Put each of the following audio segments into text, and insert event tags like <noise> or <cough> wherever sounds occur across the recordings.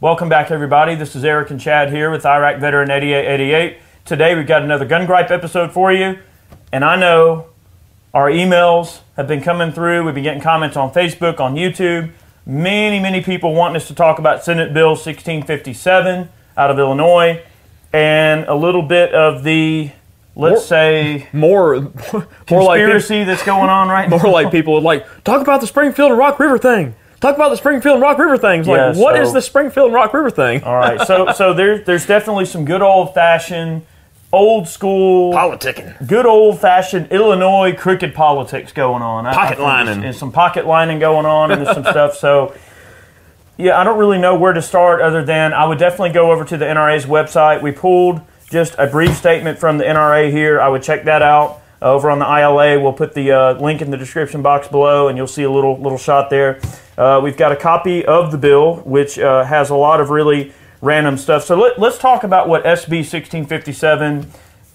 Welcome back, everybody. This is Eric and Chad here with Iraq Veteran 8888. Today we've got another Gun Gripe episode for you, and I know our emails have been coming through. We've been getting comments on Facebook, on YouTube. Many, many people wanting us to talk about Senate Bill 1657 out of Illinois, and a little bit of the, let's More- say, More, <laughs> more like people, conspiracy that's going on right now. <laughs> more like people would like talk about the Springfield and Rock River thing. Talk about the Springfield and Rock River things. It's Yeah, like, what so- is the Springfield and Rock River thing? All right, so so there's there's definitely some good old fashioned, old school, Politicking. good old fashioned Illinois crooked politics going on. I- I Pocket there's- lining. There's some pocket lining going on, and some stuff. So, yeah, I don't really know where to start other than I would definitely go over to the NRA's website. We pulled just a brief statement from the NRA here. I would check that out. Over on the ILA, we'll put the uh, link in the description box below, and you'll see a little little shot there. Uh, we've got a copy of the bill, which uh, has a lot of really random stuff. So let, let's talk about what SB 1657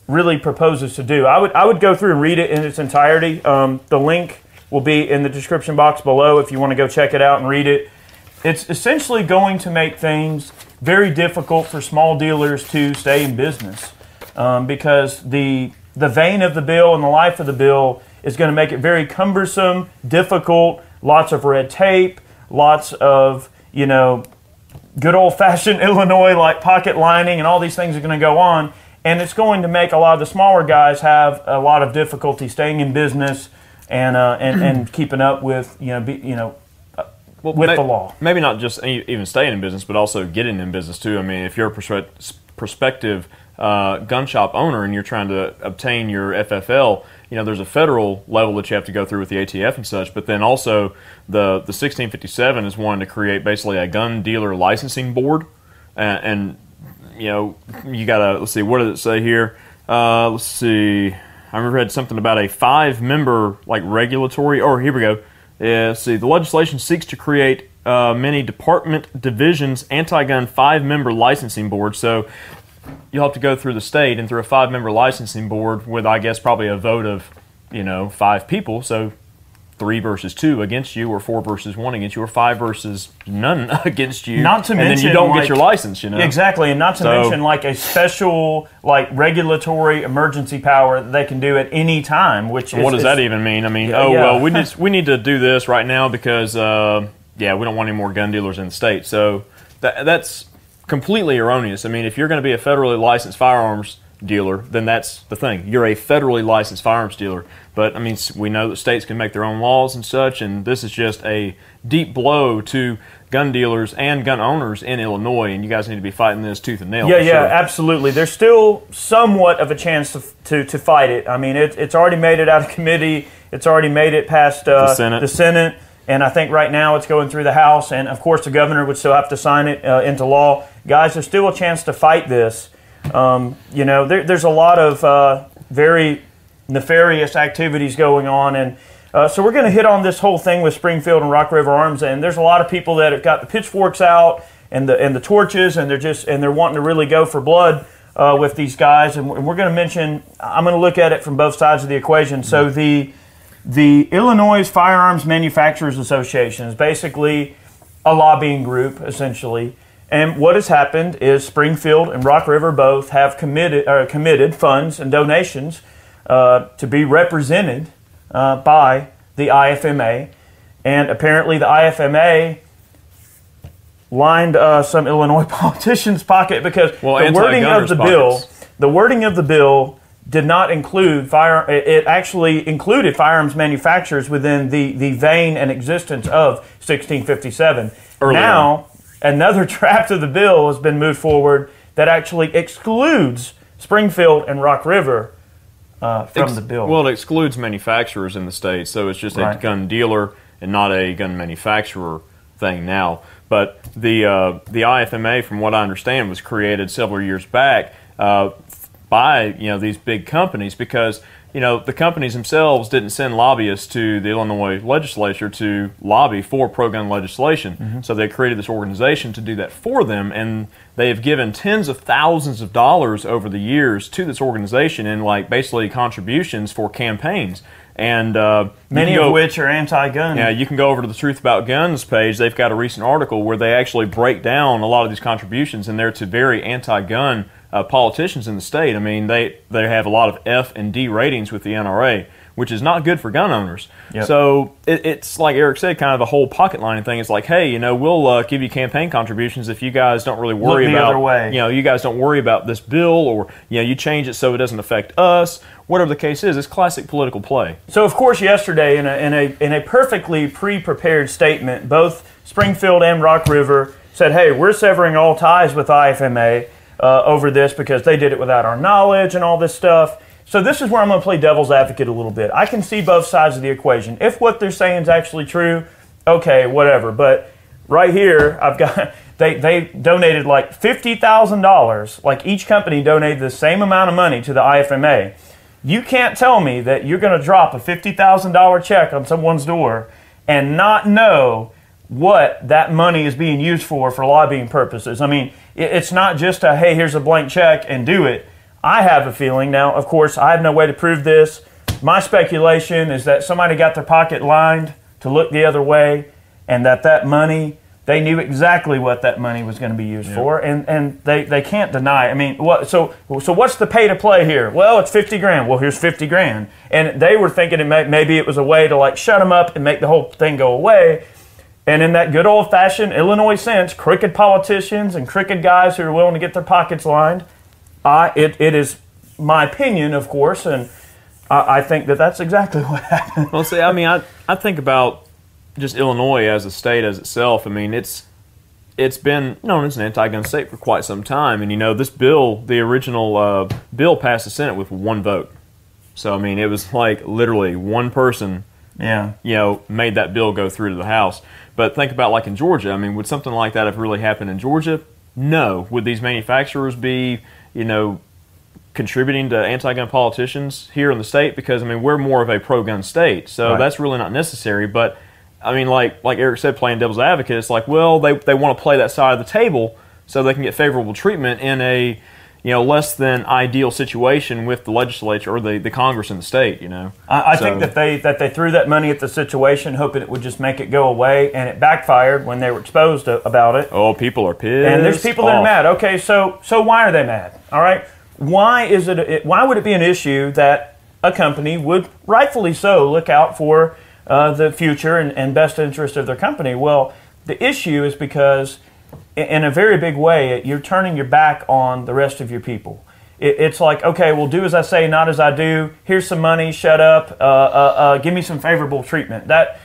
really proposes to do. I would I would go through and read it in its entirety. Um, the link will be in the description box below if you want to go check it out and read it. It's essentially going to make things very difficult for small dealers to stay in business um, because the the vein of the bill and the life of the bill is going to make it very cumbersome, difficult, lots of red tape, lots of you know good old fashioned <laughs> Illinois like pocket lining and all these things are going to go on. And it's going to make a lot of the smaller guys have a lot of difficulty staying in business and uh, and, and <clears throat> keeping up with you know be, you know Well, with may- the law. Maybe not just even staying in business, but also getting in business too. I mean, if you're a prospective uh, gun shop owner and you're trying to obtain your FFL, you know, there's a federal level that you have to go through with the ATF and such. But then also the the 1657 is wanting to create basically a gun dealer licensing board, and, and you know, you gotta let's see, what does it say here? Uh, let's see. I remember read something about a five member like regulatory. Or here we go. Yeah, let's see. The legislation seeks to create uh, many department divisions anti-gun five-member licensing board. So you'll have to go through the state and through a five-member licensing board with, I guess, probably a vote of, you know, five people. So three versus two against you, or four versus one against you, or five versus none <laughs> against you. Not to and then mention, you don't like- get your license. You know, Exactly, and not to So- mention like a special like regulatory emergency power that they can do at any time. Which is, What does is- that even mean? I mean, Yeah, oh yeah. well, we <laughs> just we need to do this right now because uh, yeah, we don't want any more gun dealers in the state. So that that's completely erroneous. I mean, if you're going to be a federally licensed firearms dealer, then that's the thing. You're a federally licensed firearms dealer. But I mean, we know that states can make their own laws and such, and this is just a deep blow to gun dealers and gun owners in Illinois. And you guys need to be fighting this tooth and nail. Yeah, yeah, sure. absolutely. There's still somewhat of a chance to to, to fight it. I mean, it, it's already made it out of committee. It's already made it past uh, The Senate. the Senate, and I think right now it's going through the House. And of course, the governor would still have to sign it uh, into law. Guys, there's still a chance to fight this. Um, you know, there, there's a lot of uh, very nefarious activities going on, and uh, so we're going to hit on this whole thing with Springfield and Rock River Arms. And there's a lot of people that have got the pitchforks out and the and the torches, and they're just and they're wanting to really go for blood uh, with these guys. And we're, we're going to mention. I'm going to look at it from both sides of the equation. So the the Illinois Firearms Manufacturers Association is basically a lobbying group, essentially. And what has happened is Springfield and Rock River both have committed uh, committed funds and donations uh, to be represented uh, by the IFMA, and apparently the IFMA lined uh, some Illinois <laughs> politicians' pocket because Well, the wording of the bill, the wording of the bill did not include fire. It actually included firearms manufacturers within the the vein and existence of 1657. Early now, another <laughs> draft of the bill has been moved forward that actually excludes Springfield and Rock River uh, from Ex- the bill. Well, it excludes manufacturers in the state, so it's just Right. a gun dealer and not a gun manufacturer thing now. But the uh, the IFMA, from what I understand, was created several years back uh, by you know these big companies because you know the companies themselves didn't send lobbyists to the Illinois legislature to lobby for pro-gun legislation. So they created this organization to do that for them, and they have given tens of thousands of dollars over the years to this organization in like basically contributions for campaigns. And uh, Many go, of which are anti-gun. Yeah, you can go over to the Truth About Guns page. They've got a recent article where they actually break down a lot of these contributions, and they're to very anti-gun uh, politicians in the state. I mean, they they have a lot of F and D ratings with the NRA, which is not good for gun owners. Yep. So it, it's like Eric said, kind of the whole pocket lining thing. It's like, hey, you know, we'll uh, give you campaign contributions if you guys don't really worry the about, other way. you know, you guys don't worry about this bill, or you know, you change it so it doesn't affect us. Whatever the case is, it's classic political play. So, of course, yesterday, in a, in a, in a perfectly pre prepared statement, both Springfield and Rock River said, hey, we're severing all ties with IFMA uh, over this because they did it without our knowledge and all this stuff. So, this is where I'm going to play devil's advocate a little bit. I can see both sides of the equation. If what they're saying is actually true, okay, whatever. But right here, I've got. <laughs> They, they donated like $50,000, like each company donated the same amount of money to the IFMA. You can't tell me that you're going to drop a $50,000 check on someone's door and not know what that money is being used for for lobbying purposes. I mean, it's not just a, hey, here's a blank check and do it. I have a feeling now, of course, I have no way to prove this. My speculation is that somebody got their pocket lined to look the other way and that that money they knew exactly what that money was going to be used for, and, and they, they can't deny. it. I mean, what so so what's the pay to play here? Well, it's fifty grand. Well, here's fifty grand, and they were thinking it may, maybe it was a way to like shut them up and make the whole thing go away. And in that good old fashioned Illinois sense, crooked politicians and crooked guys who are willing to get their pockets lined, I it, it is my opinion, of course, and I, I think that that's exactly <laughs> what happened. Well, see, I mean, I, I think about just Illinois as a state as itself. I mean, it's it's been known as an anti-gun state for quite some time, and you know, this bill, the original uh, bill, passed the Senate with one vote. So I mean, it was like literally one person, Yeah. you know, made that bill go through to the House. But think about like in Georgia. I mean, would something like that have really happened in Georgia? No. Would these manufacturers be, you know, contributing to anti-gun politicians here in the state because I mean we're more of a pro-gun state, so Right. that's really not necessary. But I mean, like like Eric said, playing devil's advocate, it's like well they they want to play that side of the table so they can get favorable treatment in a you know less than ideal situation with the legislature or the, the Congress in the state. You know, I, I So- think that they that they threw that money at the situation, hoping it would just make it go away, and it backfired when they were exposed to, about it. oh people are pissed. And there's people that are mad. Okay, so so why are they mad? All right, why is it? why would it be an issue that a company would rightfully so look out for uh, the future and, and best interest of their company? Well, the issue is because in a very big way, you're turning your back on the rest of your people. It's like, okay, well, do as I say, not as I do. Here's some money. Shut up. Uh, uh, uh, give me some favorable treatment. That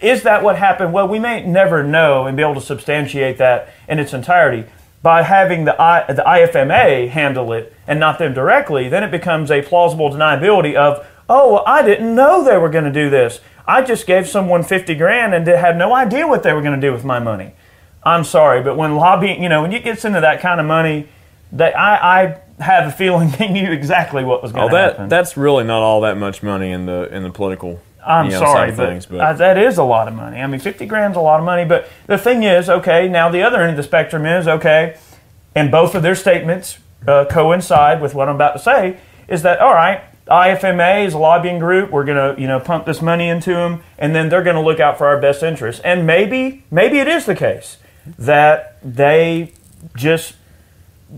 is that what happened? Well, we may never know and be able to substantiate that in its entirety. By having the, I, the IFMA handle it and not them directly, then it becomes a plausible deniability of, oh, well, I didn't know they were going to do this. I just gave someone 50 grand and had no idea what they were going to do with my money. I'm sorry, but when lobbying, you know, when it gets into that kind of money, that I, I have a feeling <laughs> they knew exactly what was Oh, going to that happen. that's really not all that much money in the in the political. I'm you know, sorry, side of but, things, but uh, that is a lot of money. I mean, 50 grand's a lot of money. But the thing is, okay, now the other end of the spectrum is, okay, and both of their statements uh, coincide with what I'm about to say, is that, all right, IFMA is a lobbying group. We're going to, you know, pump this money into them, and then they're going to look out for our best interests. And maybe, maybe it is the case that they just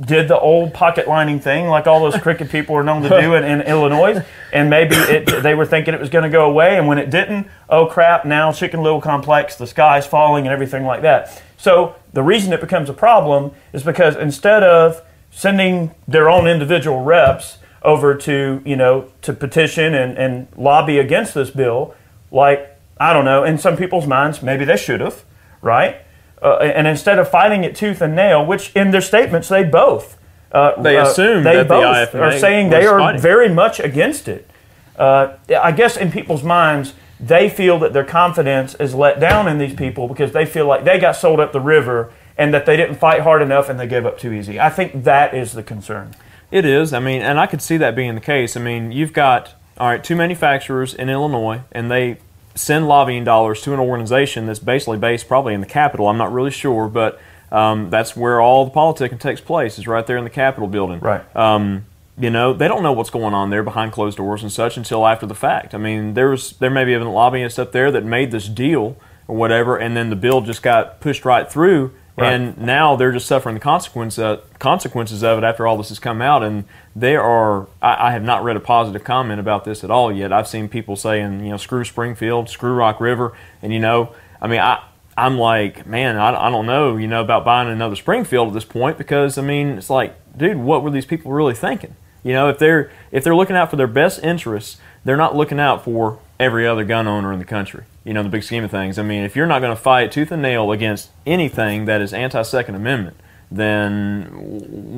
did the old pocket lining thing like all those cricket people are known to do in, in Illinois, and maybe it, they were thinking it was going to go away, and when it didn't, oh crap! Now Chicken Little complex, the sky's falling, and everything like that. So the reason it becomes a problem is because instead of sending their own individual reps over to you know to petition and, and lobby against this bill, like I don't know, in some people's minds, maybe they should have, right? Uh, and instead of fighting it tooth and nail, which in their statements they both uh, They uh, assume they that the both IFMA are saying they are fighting. very much against it. Uh, I guess in people's minds, they feel that their confidence is let down in these people because they feel like they got sold up the river and that they didn't fight hard enough and they gave up too easy. I think that is the concern. It is. I mean, and I could see that being the case. I mean, you've got all right, two manufacturers in Illinois, and they send lobbying dollars to an organization that's basically based probably in the Capitol. I'm not really sure, but um, that's where all the politicking takes place. Is right there in the Capitol building. Right. Um, you know, they don't know what's going on there behind closed doors and such until after the fact. I mean, there was there may be a lobbyist up there that made this deal or whatever, and then the bill just got pushed right through, Right. and now they're just suffering the consequence uh, consequences of it after all this has come out. And they are. I, I have not read a positive comment about this at all yet. I've seen people saying, you know, screw Springfield, screw Rock River, and you know, I mean, I. I'm like, man, I, I don't know, you know, about buying another Springfield at this point because I mean, it's like, dude, what were these people really thinking? You know, if they're if they're looking out for their best interests, they're not looking out for every other gun owner in the country. You know, the big scheme of things. I mean, if you're not going to fight tooth and nail against anything that is anti Second Amendment, then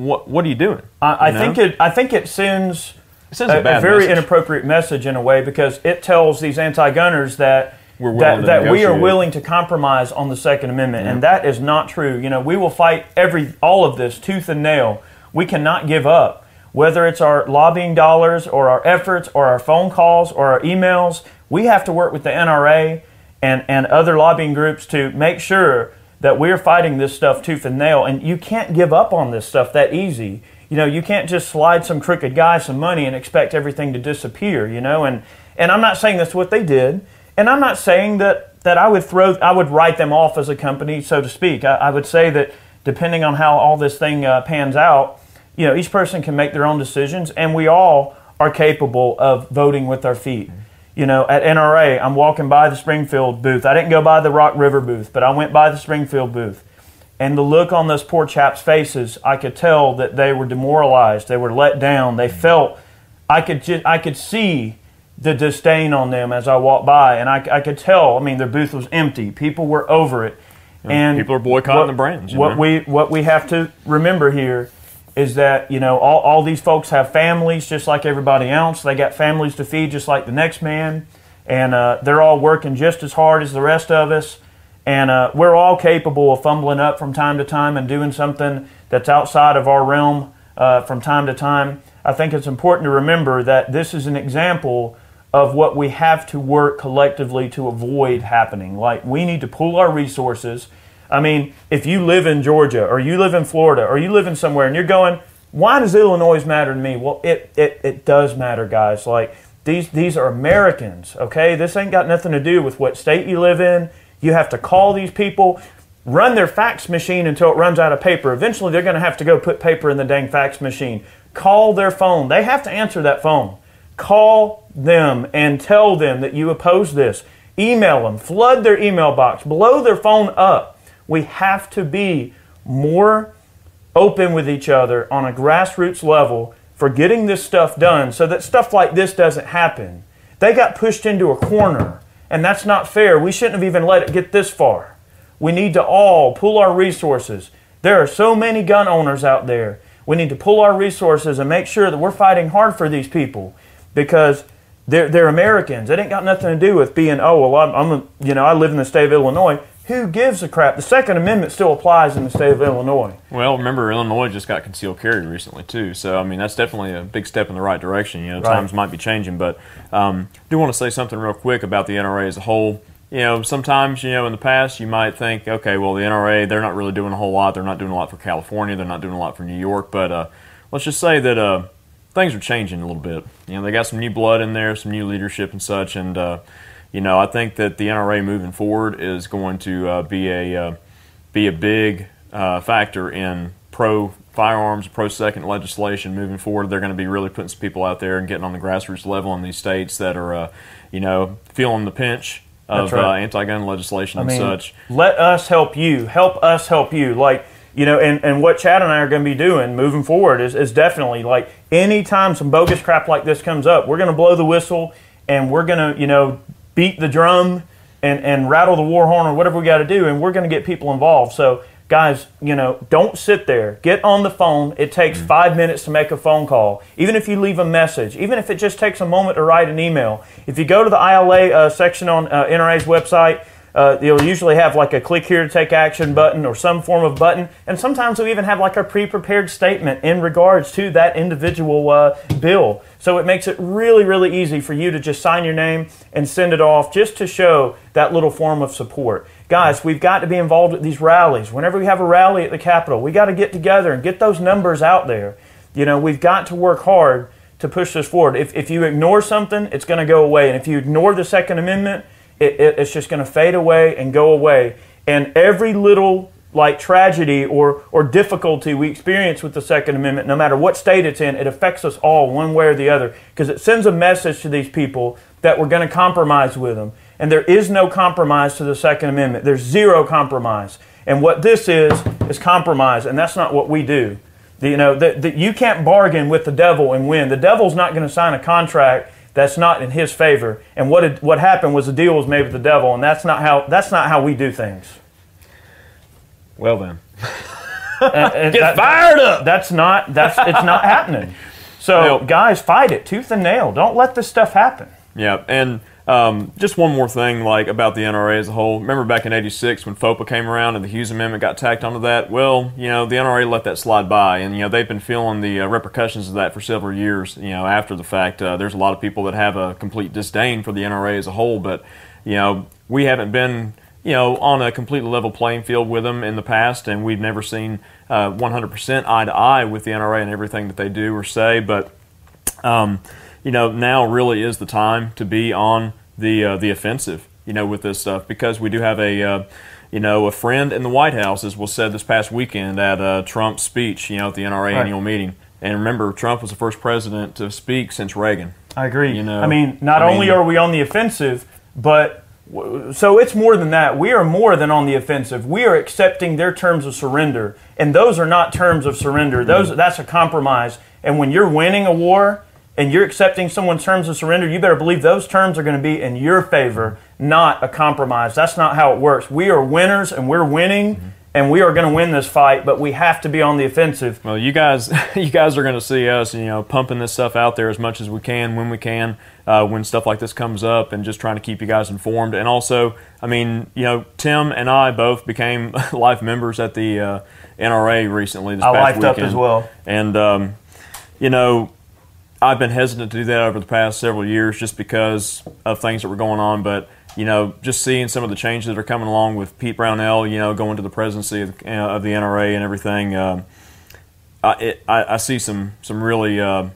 what what are you doing? I, I You know? think it. I think it sends It sends a, a, bad very message. inappropriate message in a way because it tells these anti-gunners that that, that we are willing to compromise on the Second Amendment, and that is not true. You know, we will fight every all of this tooth and nail. We cannot give up, whether it's our lobbying dollars or our efforts or our phone calls or our emails. We have to work with the NRA and and other lobbying groups to make sure that we're fighting this stuff tooth and nail. And you can't give up on this stuff that easy. You know, you can't just slide some crooked guy some money and expect everything to disappear. You know, and and I'm not saying that's what they did, and I'm not saying that that I would throw I would write them off as a company, so to speak. I, I would say that depending on how all this thing uh, pans out, you know, each person can make their own decisions, and we all are capable of voting with our feet. You know, at NRA, I'm walking by the Springfield booth. I didn't go by the Rock River booth, but I went by the Springfield booth. And the look on those poor chaps' faces, I could tell that they were demoralized. They were let down. They felt, I could just, I could see the disdain on them as I walked by, and I, I could tell. I mean, their booth was empty. People were over it, and people are boycotting what- the brands, What know? we what we have to remember here is that you know all, all these folks have families just like everybody else. They got families to feed just like the next man, and uh, they're all working just as hard as the rest of us. And uh, we're all capable of fumbling up from time to time and doing something that's outside of our realm uh, from time to time. I think it's important to remember that this is an example of what we have to work collectively to avoid happening. Like, we need to pool our resources. I mean, if you live in Georgia or you live in Florida or you live in somewhere and you're going, why does Illinois matter to me? Well, it, it, it does matter, guys. Like, these, these are Americans, okay? This ain't got nothing to do with what state you live in. You have to call these people, run their fax machine until it runs out of paper. Eventually, they're going to have to go put paper in the dang fax machine. Call their phone. They have to answer that phone. Call them and tell them that you oppose this. Email them, flood their email box, blow their phone up. We have to be more open with each other on a grassroots level for getting this stuff done so that stuff like this doesn't happen. They got pushed into a corner, and that's not fair. We shouldn't have even let it get this far. We need to all pool our resources. There are so many gun owners out there. We need to pool our resources and make sure that we're fighting hard for these people because they're, they're Americans. It ain't got nothing to do with being, oh, well, I'm, I'm you know, I live in the state of Illinois. Who gives a crap? The Second Amendment still applies in the state of Illinois. Well, remember Illinois just got concealed carry recently too, so I mean that's definitely a big step in the right direction. You know, Right. times might be changing, but um, do want to say something real quick about the NRA as a whole. You know, sometimes you know in the past you might think, okay, well the NRA they're not really doing a whole lot. They're not doing a lot for California. They're not doing a lot for New York. But uh, let's just say that uh, things are changing a little bit. You know, they got some new blood in there, some new leadership and such, and uh, you know I think that the NRA moving forward is going to uh, be a uh, be a big uh, factor in pro firearms, pro second legislation moving forward. They're going to be really putting some people out there and getting on the grassroots level in these states that are, uh, you know, feeling the pinch of right. uh, anti-gun legislation I and mean, such. let us help you. Help us help you. Like, you know, and, and what Chad and I are going to be doing moving forward is, is definitely like anytime some bogus crap like this comes up, we're going to blow the whistle and we're going to, you know, beat the drum and, and rattle the war horn or whatever we got to do. And we're going to get people involved. So, guys, you know, don't sit there. Get on the phone. It takes five minutes to make a phone call. Even if you leave a message, even if it just takes a moment to write an email. If you go to the ILA uh, section on uh, NRA's website, uh, they'll usually have like a click here to take action button or some form of button. And sometimes they'll even have like a pre prepared statement in regards to that individual uh, bill. So it makes it really, really easy for you to just sign your name and send it off just to show that little form of support. Guys, we've got to be involved with these rallies. Whenever we have a rally at the Capitol, we got to get together and get those numbers out there. You know, we've got to work hard to push this forward. If, if you ignore something, it's going to go away. And if you ignore the Second Amendment, it, it, it's just going to fade away and go away. And every little like tragedy or, or difficulty we experience with the Second Amendment, no matter what state it's in, it affects us all one way or the other because it sends a message to these people that we're going to compromise with them. And there is no compromise to the Second Amendment. There's zero compromise. And what this is, is compromise, and that's not what we do. You know, that you can't bargain with the devil and win. The devil's not going to sign a contract that's not in his favor. And what had, what happened was the deal was made with the devil, and that's not how that's not how we do things. Well then, And- and <laughs> get that- fired up. That's not that's it's not happening. So Now- guys, fight it tooth and nail. Don't let this stuff happen. Yeah, and um, just one more thing, like about the NRA as a whole. Remember back in '86 when FOPA came around and the Hughes Amendment got tacked onto that? Well, you know, the NRA let that slide by, and you know they've been feeling the uh, repercussions of that for several years. You know, after the fact, uh, there's a lot of people that have a complete disdain for the NRA as a whole, but you know, we haven't been you know, on a completely level playing field with them in the past, and we've never seen uh, 100% eye to eye with the NRA and everything that they do or say. But um, you know, now really is the time to be on the uh, the offensive. You know, with this stuff because we do have a. Uh, you know, a friend in the White House, as was said this past weekend at uh, Trump's speech, you know, at the NRA Right. annual meeting. And remember, Trump was the first president to speak since Reagan. I agree. You know, I mean, not I mean- only are we on the offensive, but w- so it's more than that. We are more than on the offensive. We are accepting their terms of surrender, and those are not terms of surrender. Those that's a compromise. And when you're winning a war and you're accepting someone's terms of surrender, you better believe those terms are going to be in your favor, not a compromise. That's not how it works. We are winners, and we're winning. And we are going to win this fight, but we have to be on the offensive. Well, you guys, <laughs> you guys are going to see us, you know, pumping this stuff out there as much as we can when we can, uh, when stuff like this comes up, and just trying to keep you guys informed. And also, I mean, you know, Tim and I both became <laughs> life members at the uh, NRA recently. This I past lifed up weekend. as well. And um, you know, I've been hesitant to do that over the past several years just because of things that were going on. But you know, just seeing some of the changes that are coming along with Pete Brownell, you know, going to the presidency of, the- uh, of the NRA and everything, um, I, it, I, I see some some really uh,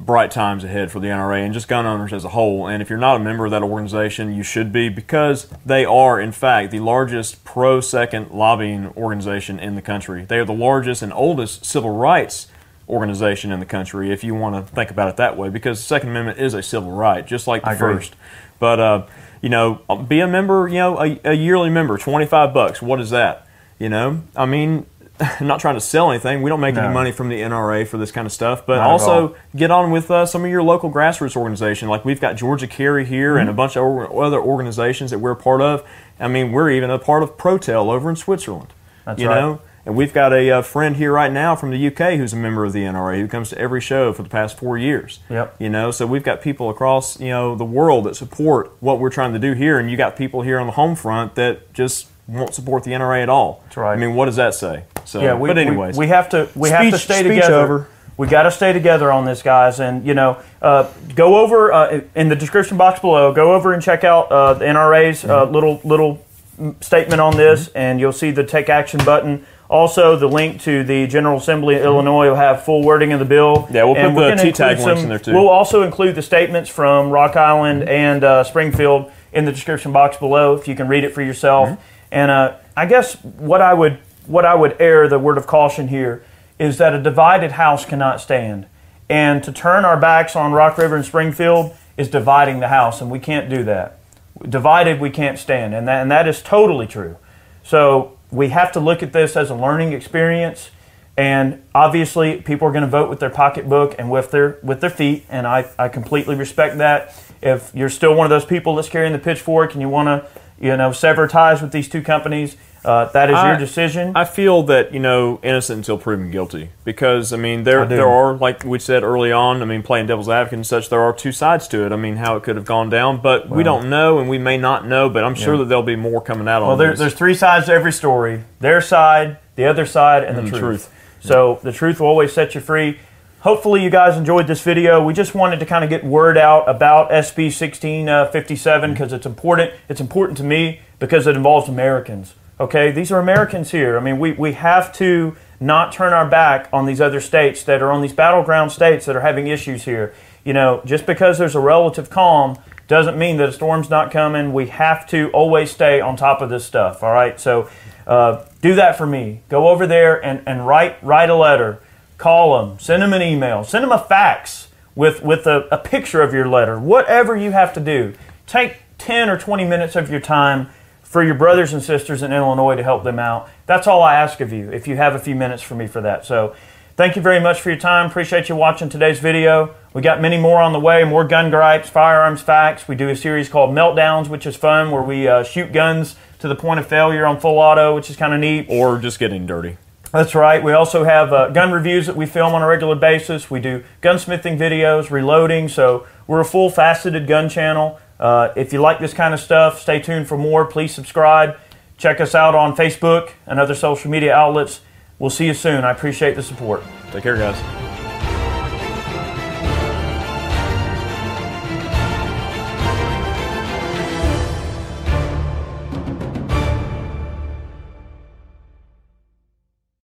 bright times ahead for the NRA and just gun owners as a whole. And if you're not a member of that organization, you should be because they are, in fact, the largest pro second lobbying organization in the country. They are the largest and oldest civil rights organization in the country, if you want to think about it that way, because the Second Amendment is a civil right, just like the I agree. first. But uh, you know, be a member. You know, a, a yearly member, twenty five bucks. What is that? You know, I mean, I'm <laughs> not trying to sell anything. We don't make No. any money from the NRA for this kind of stuff. But Not also get on with uh, some of your local grassroots organization. Like we've got Georgia Carry here Mm-hmm. and a bunch of other organizations that we're a part of. I mean, we're even a part of ProTell over in Switzerland. That's you right. know. And we've got a, uh friend here right now from the UK who's a member of the NRA who comes to every show for the past four years. Yep. You know, so we've got people across you know the world that support what we're trying to do here, and you got people here on the home front that just won't support the NRA at all. That's right. I mean, what does that say? So, Yeah, we, but we- anyways, we, have to we have to Speech- stay speech together. over. We got to stay together on this, guys. And you know, uh, go over uh, in the description box below. Go over and check out uh, the NRA's uh, Mm-hmm. little little mm, statement on this, and you'll see the take action button. Also, the link to the General Assembly of Illinois will have full wording of the bill. Mm-hmm. Yeah, we'll And put the T-tag links some- in there, too. We'll also include the statements from Rock Island and uh, Springfield in the description box below, if you can read it for yourself. Mm-hmm. And uh, I guess what I would what I would err the word of caution here is that a divided house cannot stand, and to turn our backs on Rock River and Springfield is dividing the house, and we can't do that. Divided, we can't stand, and that and that is totally true. So we have to look at this as a learning experience. And obviously, people are going to vote with their pocketbook and with their with their feet, and I, I completely respect that. If you're still one of those people that's carrying the pitchfork and you want to, you know, sever ties with these two companies, uh, that is I- your decision. I feel that you know innocent until proven guilty because I mean there I there are like we said early on. I mean playing devil's advocate and such. There are two sides to it. I mean how it could have gone down, but we don't know and we may not know. But I'm sure that there'll be more coming out well, on there, there's three sides to every story: their side, the other side, and the And the truth. truth. So the truth will always set you free. Hopefully, you guys enjoyed this video. We just wanted to kind of get word out about SB 1657 uh, because mm. it's important. It's important to me because it involves Americans. Okay, these are Americans here. I mean, we, we have to not turn our back on these other states that are on these battleground states that are having issues here. You know, just because there's a relative calm doesn't mean that a storm's not coming. We have to always stay on top of this stuff. All right, so uh, do that for me. Go over there and, and write write a letter, call them, send them an email, send them a fax with with a, a picture of your letter. Whatever you have to do, take ten or twenty minutes of your time for your brothers and sisters in Illinois to help them out. That's all I ask of you. If you have a few minutes for me for that, so. Thank you very much for your time. Appreciate you watching today's video. We got many more on the way, more gun gripes, firearms facts. We do a series called Meltdowns, which is fun, where we uh, shoot guns to the point of failure on full auto, which is kind of neat. Or just getting dirty. That's right. We also have uh, gun reviews that we film on a regular basis. We do gunsmithing videos, reloading. So we're a full faceted gun channel. Uh, if you like this kind of stuff, stay tuned for more. Please subscribe. Check us out on Facebook and other social media outlets. We'll see you soon. I appreciate the support. Take care, guys.